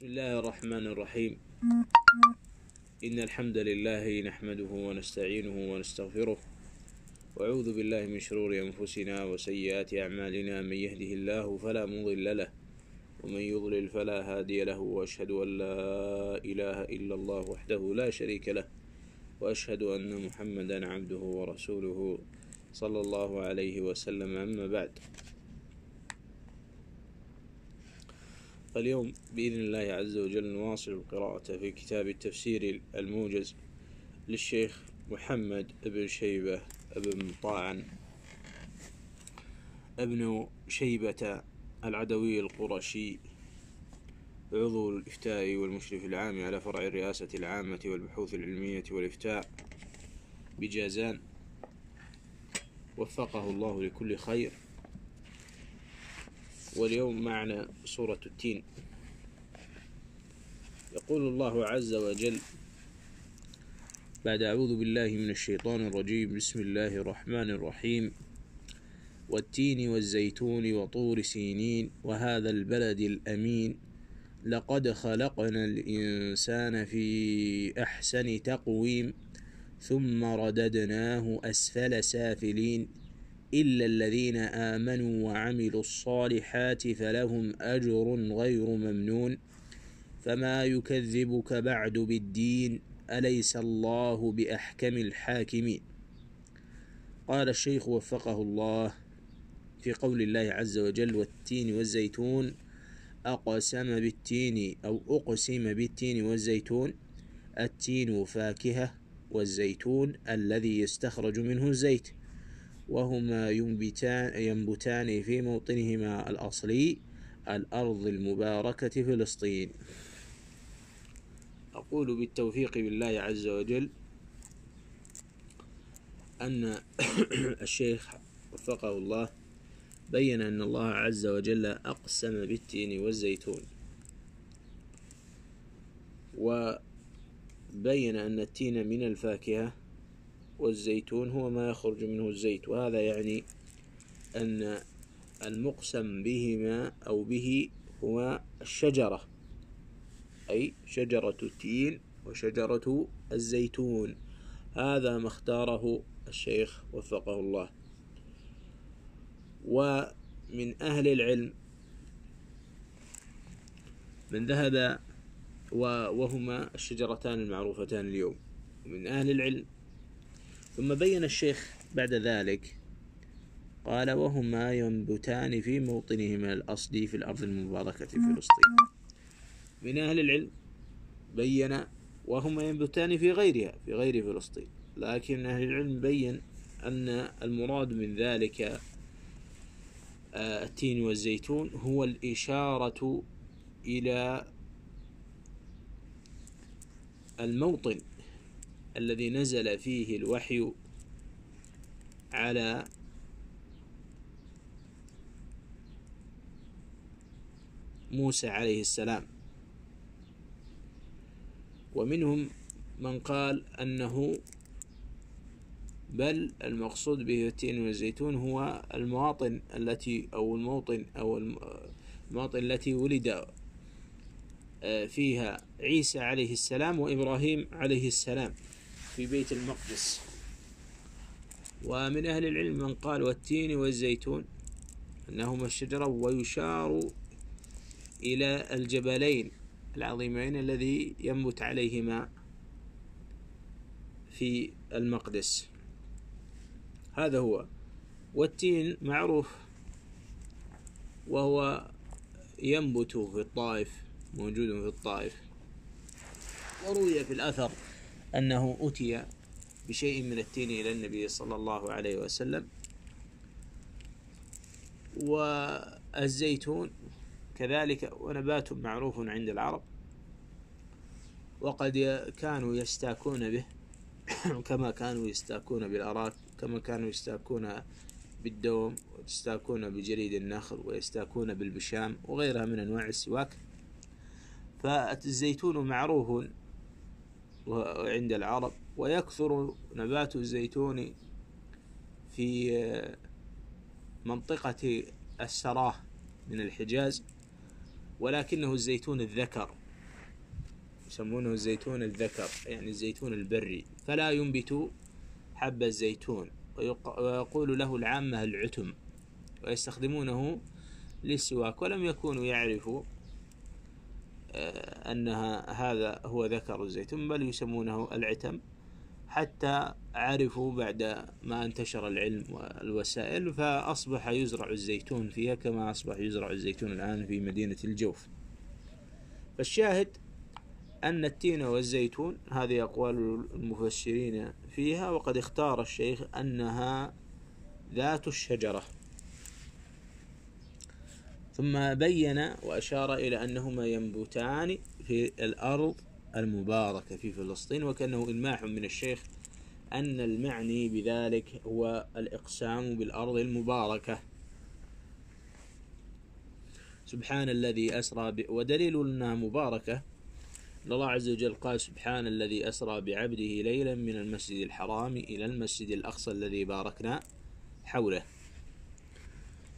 بسم الله الرحمن الرحيم. إن الحمد لله نحمده ونستعينه ونستغفره. وأعوذ بالله من شرور أنفسنا وسيئات أعمالنا. من يهده الله فلا مضل له ومن يضلل فلا هادي له. وأشهد أن لا إله إلا الله وحده لا شريك له. وأشهد أن محمدا عبده ورسوله صلى الله عليه وسلم. أما بعد اليوم بإذن الله عز وجل نواصل القراءة في كتاب التفسير الموجز للشيخ محمد بن شيبة بن طاعن ابن شيبة العدوي القرشي عضو الإفتاء والمشرف العام على فرع الرئاسة العامة والبحوث العلمية والإفتاء بجازان. وفقه الله لكل خير. واليوم معنا سورة التين. يقول الله عز وجل بعد أعوذ بالله من الشيطان الرجيم بسم الله الرحمن الرحيم. والتين والزيتون وطور سينين وهذا البلد الأمين. لقد خلقنا الإنسان في أحسن تقويم ثم رددناه أسفل سافلين. إلا الذين آمنوا وعملوا الصالحات فلهم أجر غير ممنون فما يكذبك بعد بالدين أليس الله بأحكم الحاكمين؟ قال الشيخ وفقه الله في قول الله عز وجل والتين والزيتون أقسم بالتين أو أقسم بالتين والزيتون التين فاكهة والزيتون الذي يستخرج منه الزيت وهما ينبتان, ينبتان في موطنهما الأصلي الأرض المباركة فلسطين. أقول بالتوفيق بالله عز وجل أن الشيخ وفقه الله بين أن الله عز وجل أقسم بالتين والزيتون. وبين أن التين من الفاكهة والزيتون هو ما يخرج منه الزيت. وهذا يعني أن المقسم بهما أو به هو الشجرة أي شجرة التين وشجرة الزيتون. هذا ما اختاره الشيخ وفقه الله. ومن أهل العلم من ذهب وهما الشجرتان المعروفتان اليوم. من أهل العلم ثم بين الشيخ بعد ذلك قال وهما ينبتان في موطنهما الأصلي في الأرض المباركة في فلسطين. من أهل العلم بين وهما ينبتان في غيرها في غير فلسطين. لكن أهل العلم بين أن المراد من ذلك التين والزيتون هو الإشارة إلى الموطن. الذي نزل فيه الوحي على موسى عليه السلام. ومنهم من قال أنه بل المقصود به التين والزيتون هو المواطن التي أو الموطن أو المواطن التي ولد فيها عيسى عليه السلام وإبراهيم عليه السلام. في بيت المقدس. ومن أهل العلم من قال والتين والزيتون أنهما الشجرة ويشار إلى الجبلين العظيمين الذي ينبت عليهما في المقدس. هذا هو. والتين معروف وهو ينبت في الطائف موجود في الطائف وروي في الأثر. أنه أتي بشيء من التين إلى النبي صلى الله عليه وسلم. والزيتون كذلك ونبات معروف عند العرب. وقد كانوا يستاكون به كما كانوا يستاكون بالأراك كما كانوا يستاكون بالدوم ويستاكون بجريد النخل ويستاكون بالبشام وغيرها من أنواع السواك. فالزيتون معروف عند العرب ويكثر نبات الزيتون في منطقة السراه من الحجاز ولكنه الزيتون الذكر. يسمونه الزيتون الذكر يعني الزيتون البري. فلا ينبت حب الزيتون ويقول له العامة العتم ويستخدمونه للسواك ولم يكونوا يعرفوا آه، أنها هذا هو ذكر الزيتون بل يسمونه العتم حتى عرفوا بعد ما انتشر العلم والوسائل فأصبح يزرع الزيتون فيها كما أصبح يزرع الزيتون الآن في مدينة الجوف. فالشاهد أن التين والزيتون هذه أقوال المفسرين فيها وقد اختار الشيخ أنها ذات الشجرة. ثم بين وأشار إلى أنهما ينبتان في الأرض المباركة في فلسطين وكأنه إلماح من الشيخ أن المعني بذلك هو الإقسام بالأرض المباركة. سبحان الذي أسرى ب... ودليل أنها مباركة الله عز وجل قال سبحان الذي أسرى بعبده ليلا من المسجد الحرام إلى المسجد الأقصى الذي باركنا حوله.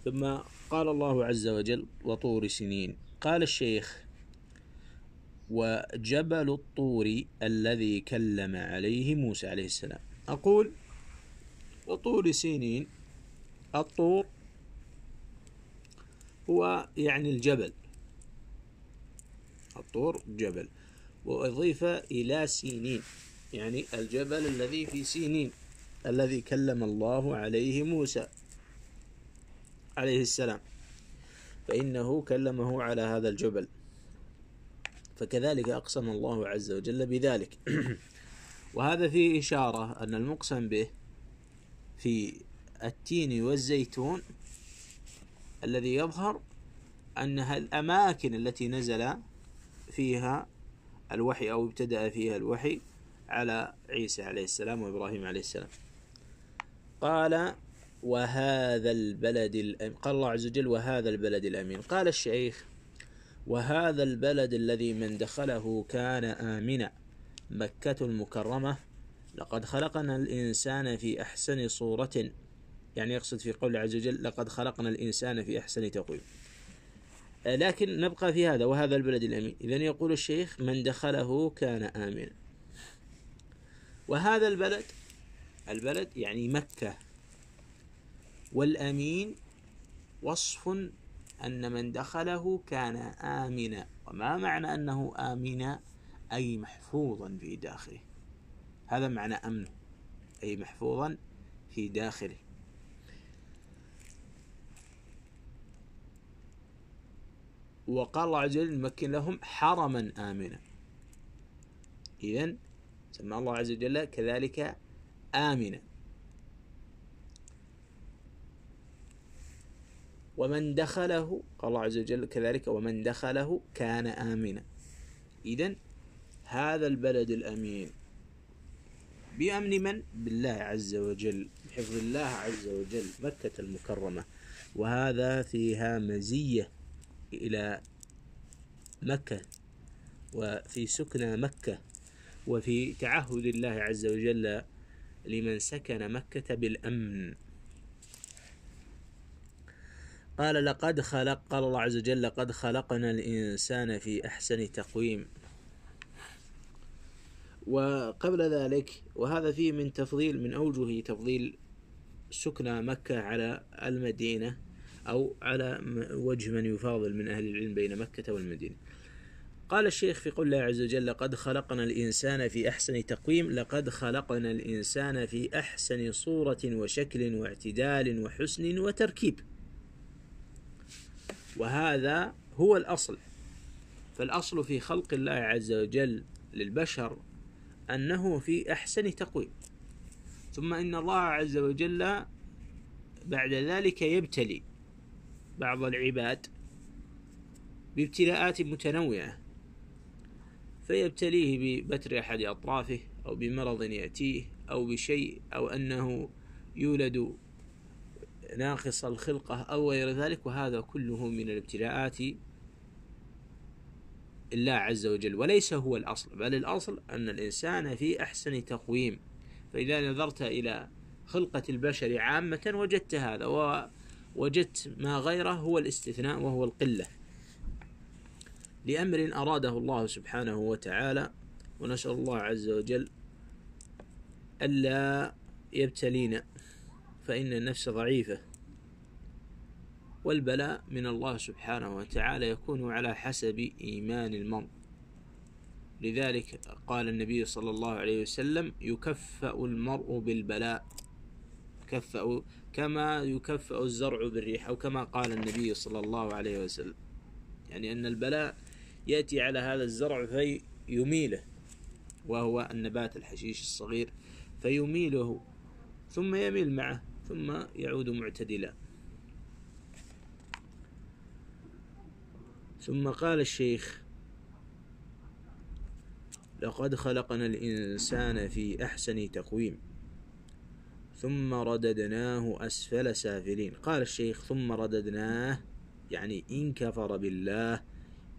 ثم قال الله عز وجل وطور سنين. قال الشيخ وجبل الطور الذي كلم عليه موسى عليه السلام. أقول وطور سنين الطور هو يعني الجبل. الطور جبل. وأضيف إلى سينين يعني الجبل الذي في سينين الذي كلم الله عليه موسى. عليه السلام. فإنه كلمه على هذا الجبل. فكذلك أقسم الله عز وجل بذلك. وهذا فيه إشارة أن المقسم به في التين والزيتون الذي يظهر أنها الأماكن التي نزل فيها الوحي أو ابتدأ فيها الوحي على عيسى عليه السلام وإبراهيم عليه السلام. قال وهذا البلد الأمين قال الله عز وجل وهذا البلد الأمين. قال الشيخ وهذا البلد الذي من دخله كان آمنا مكة المكرمة. لقد خلقنا الإنسان في أحسن صورة. يعني يقصد في قول عز وجل لقد خلقنا الإنسان في أحسن تقويم. لكن نبقى في هذا وهذا البلد الأمين. إذا يقول الشيخ من دخله كان آمنا. وهذا البلد البلد يعني مكة. والأمين وصف أن من دخله كان آمنا. وما معنى أنه آمنا؟ أي محفوظا في داخله. هذا معنى أمنه أي محفوظا في داخله. وقال الله عز وجل نمكن لهم حرما آمنا. إذن سمى الله عز وجل كذلك آمنا. ومن دخله قال الله عز وجل كذلك ومن دخله كان آمنا. إذن هذا البلد الأمين. بأمن من؟ بالله عز وجل بحفظ الله عز وجل مكة المكرمة. وهذا فيها مزية إلى مكة وفي سكنى مكة وفي تعهد الله عز وجل لمن سكن مكة بالأمن. قال لقد خلق قال الله عز وجل لقد خلقنا الإنسان في أحسن تقويم. وقبل ذلك وهذا فيه من تفضيل من أوجه تفضيل سكنى مكة على المدينة أو على وجه من يفاضل من أهل العلم بين مكة والمدينة. قال الشيخ في قول الله عز وجل لقد خلقنا الإنسان في أحسن تقويم لقد خلقنا الإنسان في أحسن صورة وشكل واعتدال وحسن وتركيب. وهذا هو الأصل. فالأصل في خلق الله عز وجل للبشر أنه في أحسن تقويم. ثم إن الله عز وجل بعد ذلك يبتلي بعض العباد بابتلاءات متنوعة. فيبتليه ببتر أحد أطرافه أو بمرض يأتيه أو بشيء أو أنه يولد ناقص الخلقة أو غير ذلك وهذا كله من الابتلاءات الله عز وجل وليس هو الأصل بل الأصل أن الإنسان في أحسن تقويم. فإذا نظرت إلى خلقة البشر عامة وجدت هذا ووجدت ما غيره هو الاستثناء وهو القلة. لأمر أراده الله سبحانه وتعالى ونسأل الله عز وجل ألا يبتلينا فإن النفس ضعيفة. والبلاء من الله سبحانه وتعالى يكون على حسب إيمان المرء. لذلك قال النبي صلى الله عليه وسلم يكفأ المرء بالبلاء. يكفأ كما يكفأ الزرع بالريح أو كما قال النبي صلى الله عليه وسلم. يعني أن البلاء يأتي على هذا الزرع فيميله وهو النبات الحشيش الصغير فيميله ثم يميل معه. ثم يعود معتدلا. ثم قال الشيخ لقد خلقنا الإنسان في أحسن تقويم ثم رددناه أسفل سافلين. قال الشيخ ثم رددناه يعني إن كفر بالله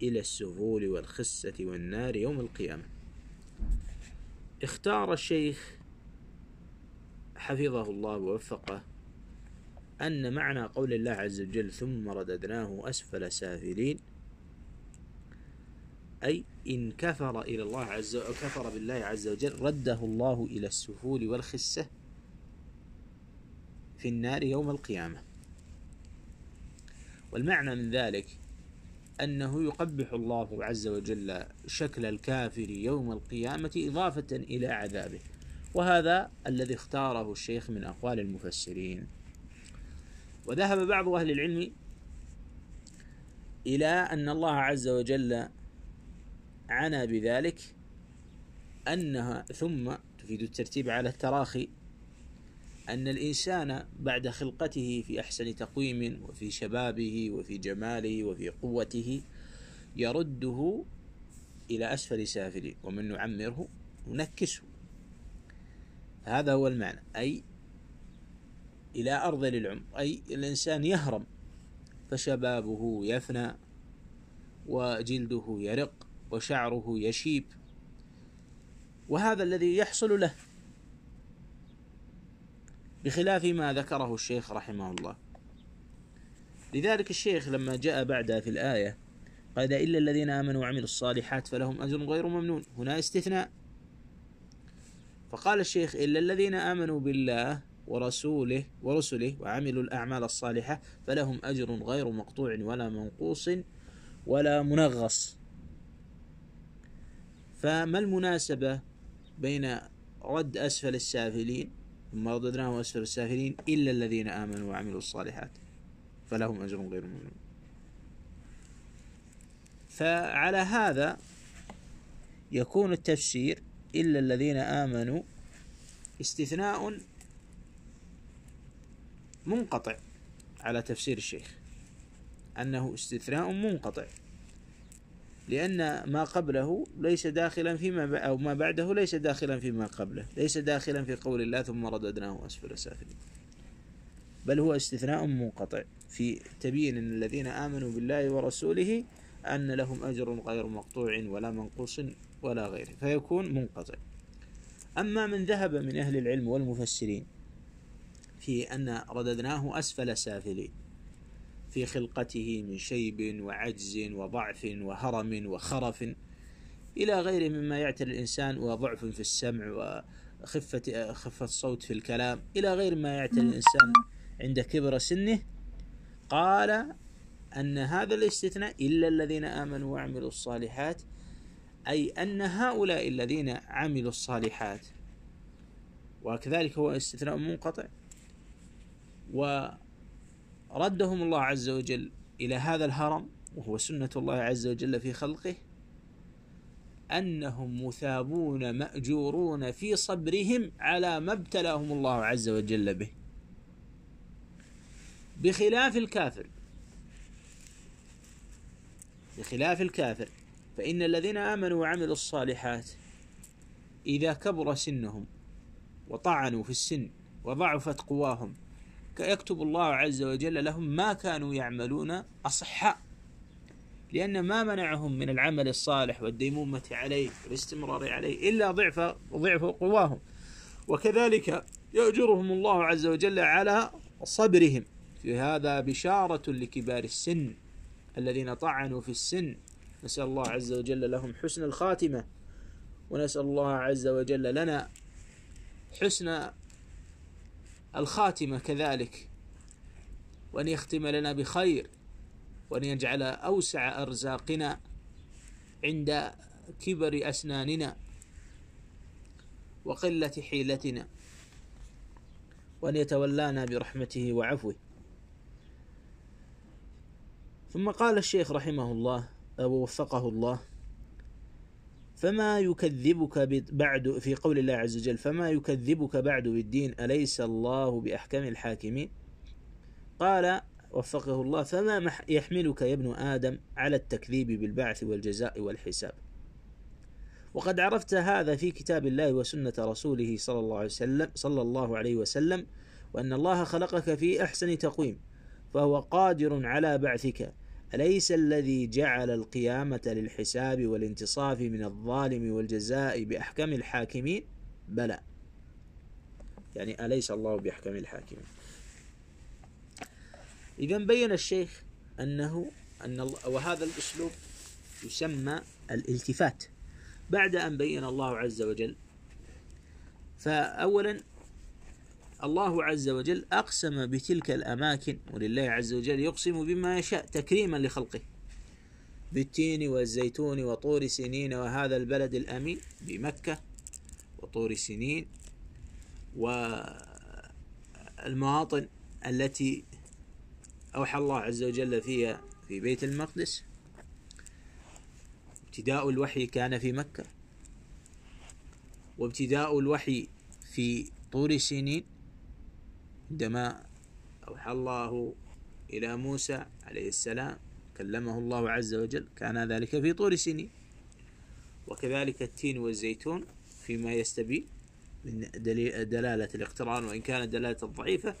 إلى السفول والخسة والنار يوم القيامة. اختار الشيخ حفظه الله ووفقه أن معنى قول الله عز وجل ثم رددناه أسفل سافلين أي إن كفر إلى الله عز وجل كفر بالله عز وجل رده الله إلى السفول والخسة في النار يوم القيامة. والمعنى من ذلك أنه يقبح الله عز وجل شكل الكافر يوم القيامة إضافة إلى عذابه. وهذا الذي اختاره الشيخ من أقوال المفسرين. وذهب بعض أهل العلم إلى أن الله عز وجل عنى بذلك أنها ثم تفيد الترتيب على التراخي أن الإنسان بعد خلقته في أحسن تقويم وفي شبابه وفي جماله وفي قوته يرده إلى أسفل سافله ومن نعمره ننكسه. هذا هو المعنى. أي إلى أرض العمر أي الإنسان يهرم. فشبابه يفنى وجلده يرق وشعره يشيب. وهذا الذي يحصل له. بخلاف ما ذكره الشيخ رحمه الله. لذلك الشيخ لما جاء بعدها في الآية قال إلا الذين آمنوا وعملوا الصالحات فلهم أجر غير ممنون. هنا استثناء. فقال الشيخ إلا الذين آمنوا بالله ورسوله ورسله وعملوا الأعمال الصالحة فلهم أجر غير مقطوع ولا منقوص ولا منغص. فما المناسبة بين رد أسفل السافلين ثم رددناه أسفل السافلين إلا الذين آمنوا وعملوا الصالحات؟ فلهم أجر غير ممنون فعلى هذا يكون التفسير إلا الذين آمنوا. استثناء منقطع على تفسير الشيخ. أنه استثناء منقطع. لأن ما قبله ليس داخلا فيما أو ما بعده ليس داخلا فيما قبله. ليس داخلا في قول الله ثم رددناه أسفل سافلين بل هو استثناء منقطع في تبيين الذين آمنوا بالله ورسوله أن لهم أجر غير مقطوع ولا منقوص ولا غيره فيكون منقطع. أما من ذهب من أهل العلم والمفسرين في أن رددناه أسفل سافلين في خلقته من شيب وعجز وضعف وهرم وخرف إلى غير مما يعتري الإنسان وضعف في السمع وخفة خفة الصوت في الكلام إلى غير ما يعتري الإنسان عند كبر سنه قال أن هذا الاستثناء إلا الذين آمنوا وعملوا الصالحات أي أن هؤلاء الذين عملوا الصالحات. وكذلك هو استثناء منقطع. وردهم الله عز وجل إلى هذا الهرم وهو سنة الله عز وجل في خلقه أنهم مثابون مأجورون في صبرهم على ما ابتلاهم الله عز وجل به. بخلاف الكافر بخلاف الكافر. فإن الذين آمنوا وعملوا الصالحات إذا كبر سنهم وطعنوا في السن وضعفت قواهم يكتب الله عز وجل لهم ما كانوا يعملون أصحاء. لأن ما منعهم من العمل الصالح والديمومة عليه والاستمرار عليه إلا ضعف ضعف قواهم. وكذلك يأجرهم الله عز وجل على صبرهم. في هذا بشارة لكبار السن. الذين طعنوا في السن. نسأل الله عز وجل لهم حسن الخاتمة. ونسأل الله عز وجل لنا حسن الخاتمة كذلك. وأن يختم لنا بخير. وأن يجعل أوسع أرزاقنا عند كبر أسناننا وقلة حيلتنا. وأن يتولانا برحمته وعفوه. ثم قال الشيخ رحمه الله أو وفقه الله فما يكذبك بعد في قول الله عز وجل فما يكذبك بعد بالدين أليس الله بأحكم الحاكمين؟ قال وفقه الله فما يحملك يا ابن آدم على التكذيب بالبعث والجزاء والحساب. وقد عرفت هذا في كتاب الله وسنة رسوله صلى الله عليه وسلم صلى الله عليه وسلم وأن الله خلقك في أحسن تقويم فهو قادر على بعثك. أليس الذي جعل القيامة للحساب والانتصاف من الظالم والجزاء بأحكم الحاكمين؟ بلى. يعني أليس الله بأحكم الحاكمين؟ إذا بين الشيخ أنه أن وهذا الأسلوب يسمى الالتفات. بعد أن بين الله عز وجل فأولا الله عز وجل أقسم بتلك الأماكن ولله عز وجل يقسم بما يشاء تكريما لخلقه. بالتين والزيتون وطور سنين وهذا البلد الأمين بمكة وطور سنين والمواطن التي أوحى الله عز وجل فيها في بيت المقدس. ابتداء الوحي كان في مكة وابتداء الوحي في طور سنين عندما أوحى الله إلى موسى عليه السلام كلمه الله عز وجل. كان ذلك في طور سنين. وكذلك التين والزيتون فيما يستبين من دلالة الاقتران وإن كانت دلالة ضعيفة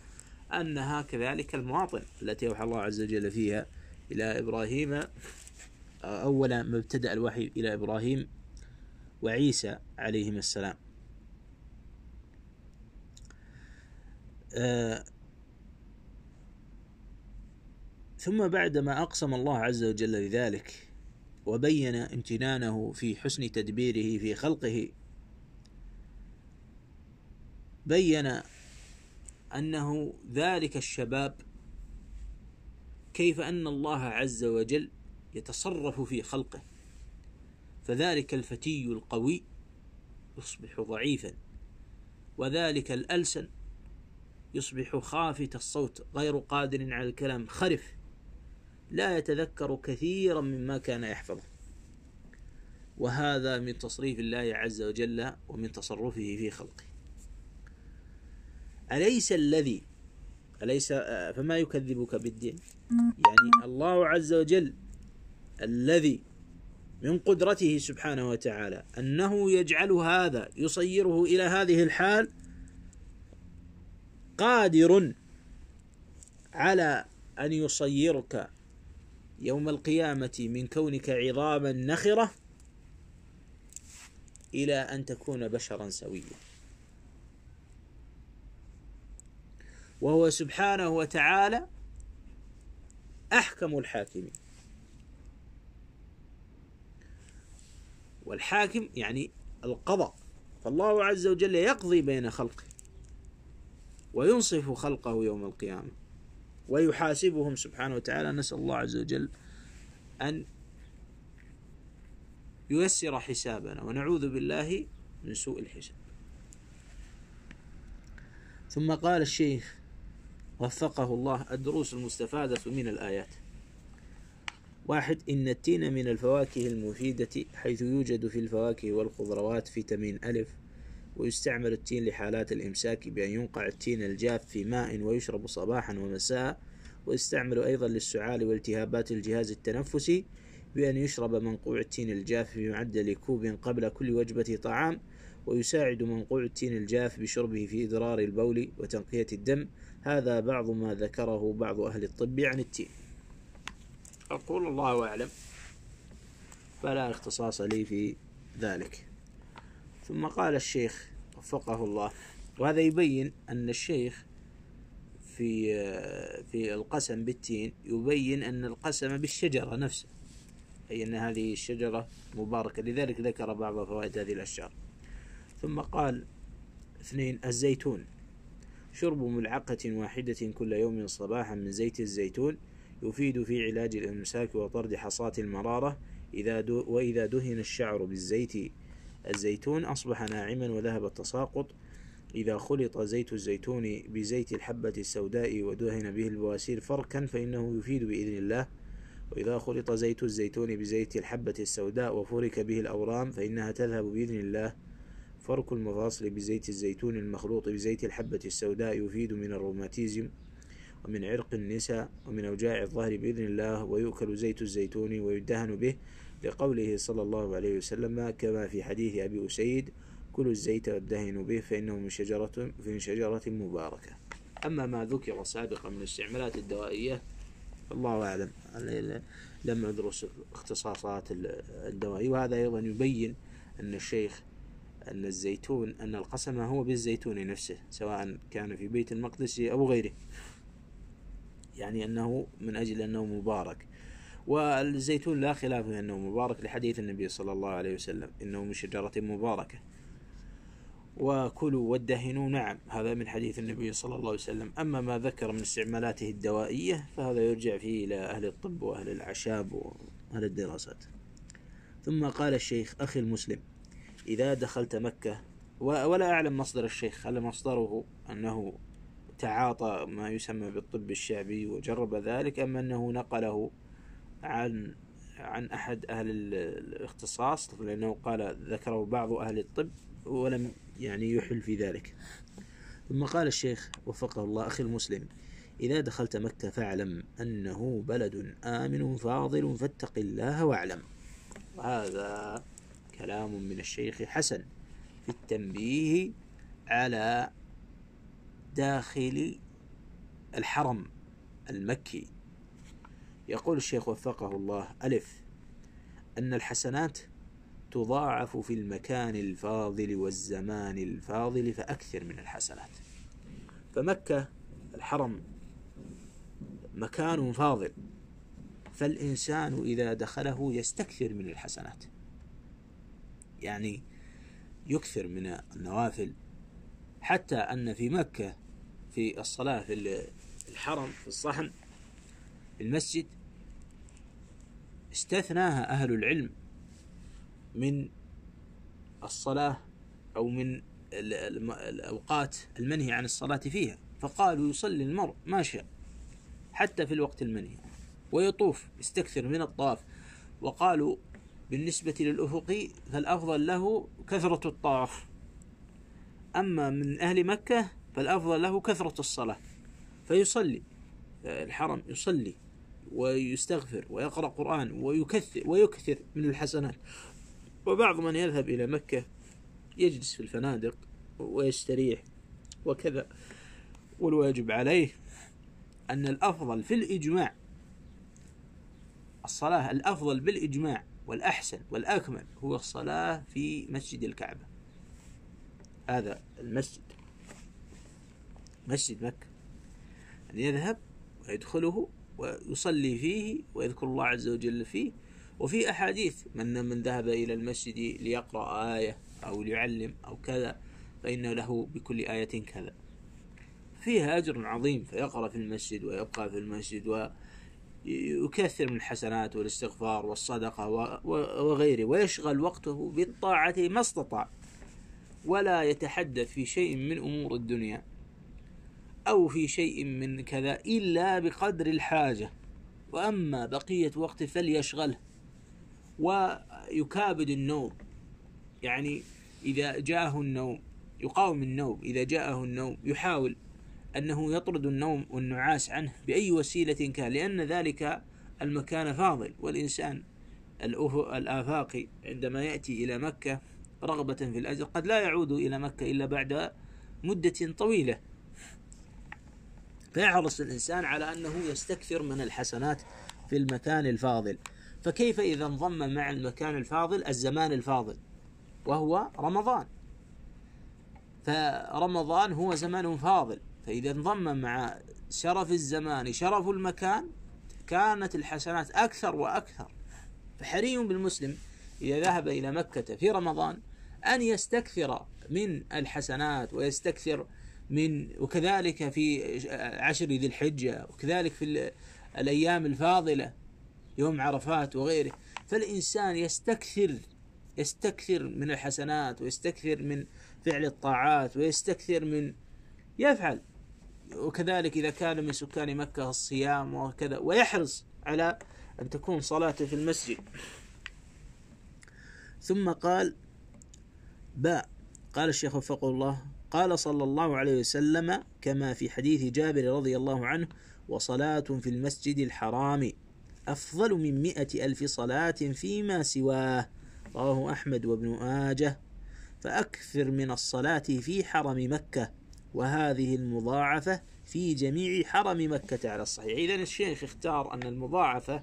أنها كذلك المواطن التي أوحى الله عز وجل فيها إلى إبراهيم. أول ما ابتدأ الوحي إلى إبراهيم وعيسى عليهما السلام. آه ثم بعدما أقسم الله عز وجل بذلك وبين امتنانه في حسن تدبيره في خلقه بين أنه ذلك الشباب كيف أن الله عز وجل يتصرف في خلقه فذلك الفتي القوي يصبح ضعيفا وذلك الألسن يصبح خافت الصوت غير قادر على الكلام خرف. لا يتذكر كثيرا مما كان يحفظه. وهذا من تصريف الله عز وجل ومن تصرفه في خلقه. أليس الذي أليس فما يكذبك بالدين؟ يعني الله عز وجل الذي من قدرته سبحانه وتعالى أنه يجعل هذا يصيره إلى هذه الحال قادر على أن يصيرك يوم القيامة من كونك عظاما نخرة إلى أن تكون بشرا سويا. وهو سبحانه وتعالى أحكم الحاكمين. والحاكم يعني القضاء. فالله عز وجل يقضي بين خلقه. وينصف خلقه يوم القيامة. ويحاسبهم سبحانه وتعالى نسأل الله عز وجل أن ييسر حسابنا ونعوذ بالله من سوء الحساب. ثم قال الشيخ وفقه الله الدروس المستفادة من الآيات. واحد إن التين من الفواكه المفيدة حيث يوجد في الفواكه والخضروات فيتامين ألف ويستعمل التين لحالات الإمساك بأن ينقع التين الجاف في ماء ويشرب صباحا ومساء ويستعمل أيضا للسعال والتهابات الجهاز التنفسي بأن يشرب منقوع التين الجاف بمعدل كوب قبل كل وجبة طعام ويساعد منقوع التين الجاف بشربه في إدرار البول وتنقية الدم. هذا بعض ما ذكره بعض أهل الطب عن التين. أقول الله أعلم فلا اختصاص لي في ذلك. ثم قال الشيخ وفقه الله. وهذا يبين أن الشيخ في في القسم بالتين يبين أن القسم بالشجرة نفسها أي أن هذه الشجرة مباركة. لذلك ذكر بعض فوائد هذه الأشجار. ثم قال اثنين الزيتون. شرب ملعقة واحدة كل يوم صباحا من زيت الزيتون يفيد في علاج الإمساك وطرد حصاة المرارة إذا وإذا دهن الشعر بالزيت الزيتون أصبح ناعما وذهب التساقط. إذا خلط زيت الزيتون بزيت الحبة السوداء ودهن به البواسير فركا فإنه يفيد بإذن الله. وإذا خلط زيت الزيتون بزيت الحبة السوداء وفرك به الأورام فإنها تذهب بإذن الله. فرك المفاصل بزيت الزيتون المخلوط بزيت الحبة السوداء يفيد من الروماتيزم ومن عرق النساء ومن أوجاع الظهر بإذن الله. ويؤكل زيت الزيتون ويدهن به لقوله صلى الله عليه وسلم كما في حديث أبي أسيد كلوا الزيت والدهن به فإنه من شجرة من شجرة مباركة. أما ما ذكر سابقا من الاستعمالات الدوائية الله أعلم. لم أدرس اختصاصات الدوائي وهذا أيضا يبين أن الشيخ أن الزيتون أن القسم هو بالزيتون نفسه سواء كان في بيت المقدس أو غيره. يعني أنه من أجل أنه مبارك. والزيتون لا خلاف أنه مبارك لحديث النبي صلى الله عليه وسلم إنه من شجرة مباركة. وكلوا وادهنوا نعم هذا من حديث النبي صلى الله عليه وسلم. أما ما ذكر من استعمالاته الدوائية فهذا يرجع فيه إلى أهل الطب وأهل الأعشاب وأهل الدراسات. ثم قال الشيخ أخي المسلم إذا دخلت مكة ولا أعلم مصدر الشيخ هل مصدره أنه تعاطى ما يسمى بالطب الشعبي وجرب ذلك أم أنه نقله عن عن أحد أهل الاختصاص لأنه قال ذكره بعض أهل الطب ولم يعني يحل في ذلك. ثم قال الشيخ وفقه الله أخي المسلم إذا دخلت مكة فاعلم أنه بلد آمن فاضل فاتق الله واعلم. وهذا كلام من الشيخ حسن في التنبيه على داخل الحرم المكي. يقول الشيخ وفقه الله ألف أن الحسنات تضاعف في المكان الفاضل والزمان الفاضل فأكثر من الحسنات. فمكة الحرم مكان فاضل فالإنسان إذا دخله يستكثر من الحسنات. يعني يكثر من النوافل. حتى أن في مكة في الصلاة في الحرم في الصحن المسجد استثناها أهل العلم من الصلاة أو من الأوقات المنهي عن الصلاة فيها. فقالوا يصلي المرء ما شاء حتى في الوقت المنهي. ويطوف يستكثر من الطواف. وقالوا بالنسبة للأفقي فالأفضل له كثرة الطواف. أما من أهل مكة فالأفضل له كثرة الصلاة. فيصلي الحرم يصلي. ويستغفر ويقرأ قرآن ويكثر ويكثر من الحسنات. وبعض من يذهب إلى مكة يجلس في الفنادق ويستريح وكذا. والواجب عليه أن الأفضل في الإجماع الصلاة الأفضل بالإجماع والأحسن والأكمل هو الصلاة في مسجد الكعبة. هذا المسجد. مسجد مكة. أن يذهب ويدخله ويصلي فيه ويذكر الله عز وجل فيه. وفي أحاديث من من ذهب إلى المسجد ليقرأ آية أو ليعلم أو كذا فإن له بكل آية كذا. فيها أجر عظيم فيقرأ في المسجد ويبقى في المسجد ويكثر من الحسنات والاستغفار والصدقة وغيره ويشغل وقته بالطاعة ما استطاع ولا يتحدث في شيء من أمور الدنيا. أو في شيء من كذا إلا بقدر الحاجة. وأما بقية وقته فليشغله ويكابد النوم. يعني إذا جاءه النوم يقاوم النوم. إذا جاءه النوم يحاول أنه يطرد النوم والنعاس عنه بأي وسيلة كان. لأن ذلك المكان فاضل. والإنسان الآفاقي عندما يأتي إلى مكة رغبة في الأجر قد لا يعود إلى مكة إلا بعد مدة طويلة. فيحرص الإنسان على أنه يستكثر من الحسنات في المكان الفاضل. فكيف إذا انضم مع المكان الفاضل الزمان الفاضل؟ وهو رمضان. فرمضان هو زمان فاضل. فإذا انضم مع شرف الزمان شرف المكان كانت الحسنات أكثر وأكثر. فحري بالمسلم إذا ذهب إلى مكة في رمضان أن يستكثر من الحسنات ويستكثر من وكذلك في عشر ذي الحجة وكذلك في الأيام الفاضلة يوم عرفات وغيره. فالإنسان يستكثر يستكثر من الحسنات ويستكثر من فعل الطاعات ويستكثر من يفعل. وكذلك إذا كان من سكان مكة الصيام وكذا ويحرص على أن تكون صلاته في المسجد. ثم قال باء. قال الشيخ وفقه الله قال صلى الله عليه وسلم كما في حديث جابر رضي الله عنه وصلاة في المسجد الحرام أفضل من مئة ألف صلاة فيما سواه. رواه أحمد وابن آجة فأكثر من الصلاة في حرم مكة وهذه المضاعفة في جميع حرم مكة على الصحيح. إذا الشيخ اختار أن المضاعفة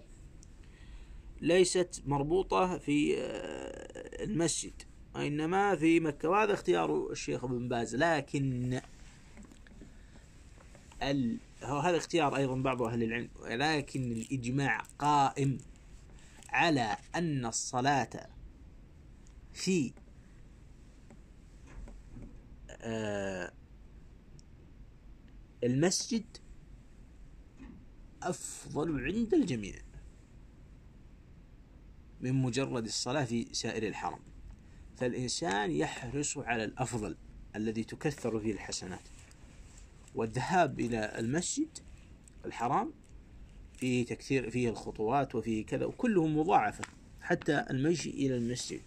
ليست مربوطة في آه، المسجد. وإنما في مكة وهذا اختيار الشيخ ابن باز. لكن ال... هذا اختيار أيضا بعض أهل العلم ولكن الإجماع قائم على أن الصلاة في آه، المسجد أفضل عند الجميع من مجرد الصلاة في سائر الحرم. فالإنسان يحرص على الأفضل الذي تكثر فيه الحسنات. والذهاب إلى المسجد الحرام فيه تكثير فيه الخطوات وفيه كذا وكله مضاعفة حتى المشي إلى المسجد.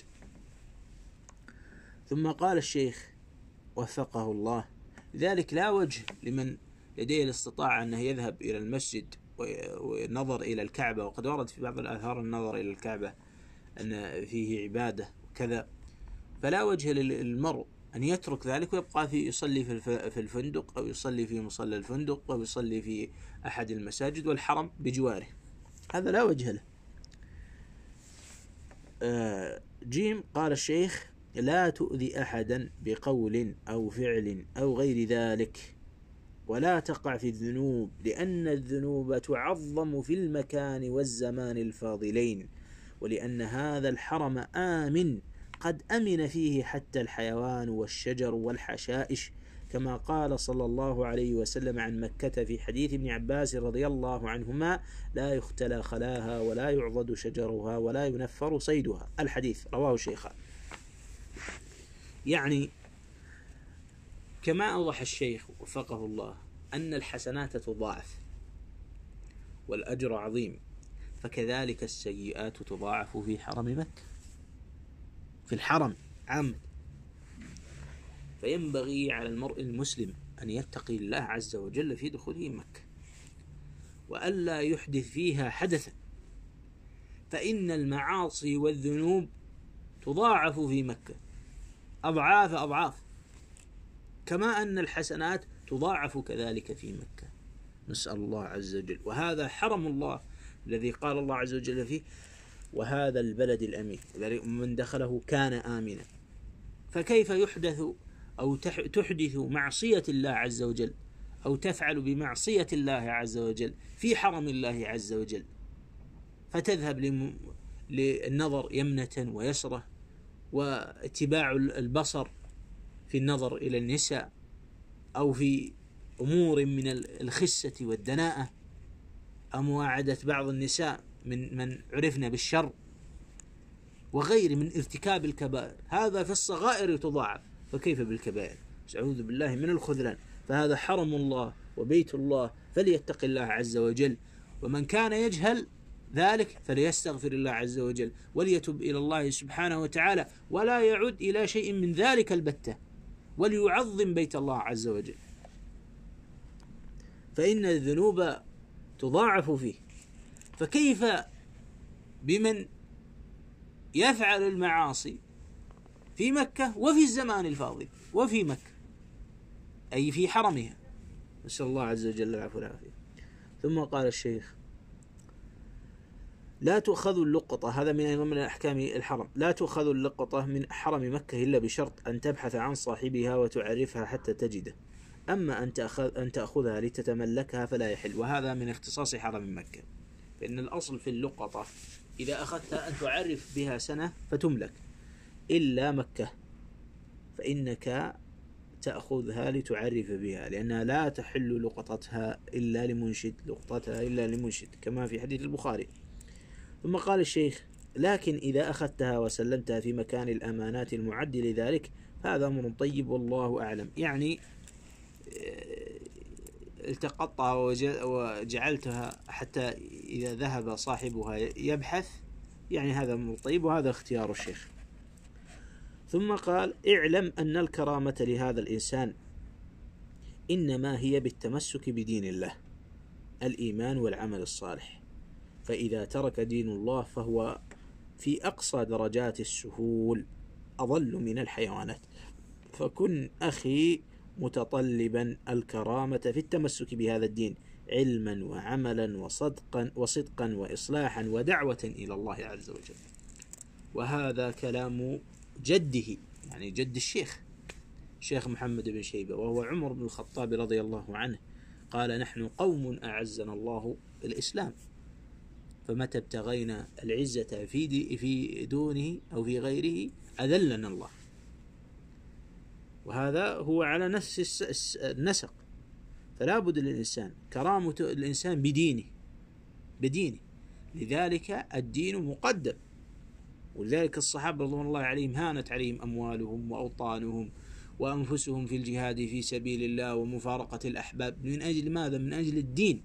ثم قال الشيخ وفقه الله لذلك لا وجه لمن لديه الاستطاعة أنه يذهب إلى المسجد والنظر إلى الكعبة. وقد ورد في بعض الآثار النظر إلى الكعبة أن فيه عبادة وكذا. فلا وجه للمرء أن يترك ذلك ويبقى في يصلي في الفندق أو يصلي في مصلى الفندق أو يصلي في أحد المساجد والحرم بجواره. هذا لا وجه له. آه، جيم قال الشيخ لا تؤذي أحدا بقول أو فعل أو غير ذلك ولا تقع في الذنوب لأن الذنوب تعظم في المكان والزمان الفاضلين ولأن هذا الحرم آمن قد أمن فيه حتى الحيوان والشجر والحشائش كما قال صلى الله عليه وسلم عن مكة في حديث ابن عباس رضي الله عنهما لا يختلى خلاها ولا يعضد شجرها ولا ينفر صيدها. الحديث رواه الشيخان. يعني كما أوضح الشيخ وفقه الله أن الحسنات تضاعف والأجر عظيم فكذلك السيئات تضاعف في حرم مكة. في الحرم عام. فينبغي على المرء المسلم أن يتقي الله عز وجل في دخوله مكة. وألا يحدث فيها حدثا. فإن المعاصي والذنوب تضاعف في مكة. أضعاف أضعاف. كما أن الحسنات تضاعف كذلك في مكة. نسأل الله عز وجل. وهذا حرم الله الذي قال الله عز وجل فيه وهذا البلد الأمين من دخله كان آمنا. فكيف يحدث أو تحدث معصية الله عز وجل أو تفعل بمعصية الله عز وجل في حرم الله عز وجل؟ فتذهب للنظر يمنة ويسرة واتباع البصر في النظر إلى النساء أو في أمور من الخسة والدناءة. أو مواعدة بعض النساء من من عرفنا بالشر وغير من ارتكاب الكبائر. هذا في الصغائر تضاعف. فكيف بالكبائر؟ أعوذ بالله من الخذلان. فهذا حرم الله وبيت الله فليتق الله عز وجل. ومن كان يجهل ذلك فليستغفر الله عز وجل وليتب إلى الله سبحانه وتعالى ولا يعد إلى شيء من ذلك البتة وليعظم بيت الله عز وجل. فإن الذنوب تضاعف فيه. فكيف بمن يفعل المعاصي في مكة وفي الزمان الفاضل وفي مكة؟ أي في حرمها. نسأل الله عز وجل العفو والعافية. ثم قال الشيخ لا تؤخذ اللقطة هذا من أيضا من أحكام الحرم. لا تؤخذ اللقطة من حرم مكة إلا بشرط أن تبحث عن صاحبها وتعرفها حتى تجده. أما أن تأخذ أن تأخذها لتتملكها فلا يحل. وهذا من اختصاص حرم مكة. فإن الأصل في اللقطة إذا أخذتها أن تعرف بها سنة فتملك إلا مكة فإنك تأخذها لتعرف بها لأنها لا تحل لقطتها إلا لمنشد لقطتها إلا لمنشد كما في حديث البخاري. ثم قال الشيخ لكن إذا أخذتها وسلمتها في مكان الأمانات المعد لذلك فهذا أمر طيب والله أعلم. يعني التقطها وجعلتها حتى إذا ذهب صاحبها يبحث يعني هذا أمر طيب وهذا اختيار الشيخ. ثم قال اعلم أن الكرامة لهذا الإنسان إنما هي بالتمسك بدين الله الإيمان والعمل الصالح. فإذا ترك دين الله فهو في أقصى درجات السهول أضل من الحيوانات. فكن أخي متطلبا الكرامة في التمسك بهذا الدين علما وعملا وصدقا وصدقا وإصلاحا ودعوة إلى الله عز وجل. وهذا كلام جده يعني جد الشيخ الشيخ محمد بن شيبة وهو عمر بن الخطاب رضي الله عنه. قال نحن قوم أعزنا الله بالإسلام فمتى ابتغينا العزة في في دونه أو في غيره أذلنا الله. وهذا هو على نفس النسق. فلا بد للإنسان كرامة الإنسان بدينه بدينه. لذلك الدين مقدم. ولذلك الصحابة رضوان الله عليهم هانت عليهم أموالهم وأوطانهم وأنفسهم في الجهاد في سبيل الله ومفارقة الأحباب. من أجل ماذا؟ من أجل الدين.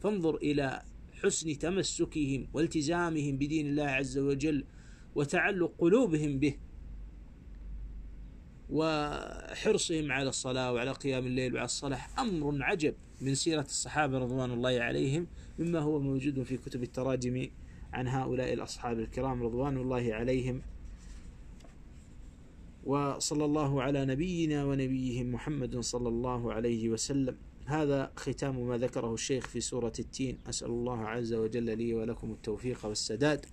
فانظر إلى حسن تمسكهم والتزامهم بدين الله عز وجل وتعلق قلوبهم به. وحرصهم على الصلاة وعلى قيام الليل وعلى الصلاة أمر عجب من سيرة الصحابة رضوان الله عليهم مما هو موجود في كتب التراجم عن هؤلاء الأصحاب الكرام رضوان الله عليهم. وصلى الله على نبينا ونبيهم محمد صلى الله عليه وسلم. هذا ختام ما ذكره الشيخ في سورة التين. أسأل الله عز وجل لي ولكم التوفيق والسداد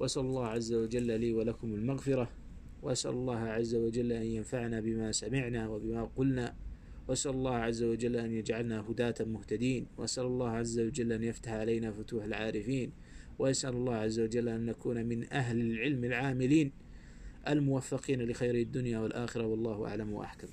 وأسأل الله عز وجل لي ولكم المغفرة. وأسأل الله عز وجل أن ينفعنا بما سمعنا وبما قلنا. وأسأل الله عز وجل أن يجعلنا هداة مهتدين. وأسأل الله عز وجل أن يفتح علينا فتوح العارفين. وأسأل الله عز وجل أن نكون من أهل العلم العاملين الموفقين لخير الدنيا والآخرة والله أعلم وأحكم.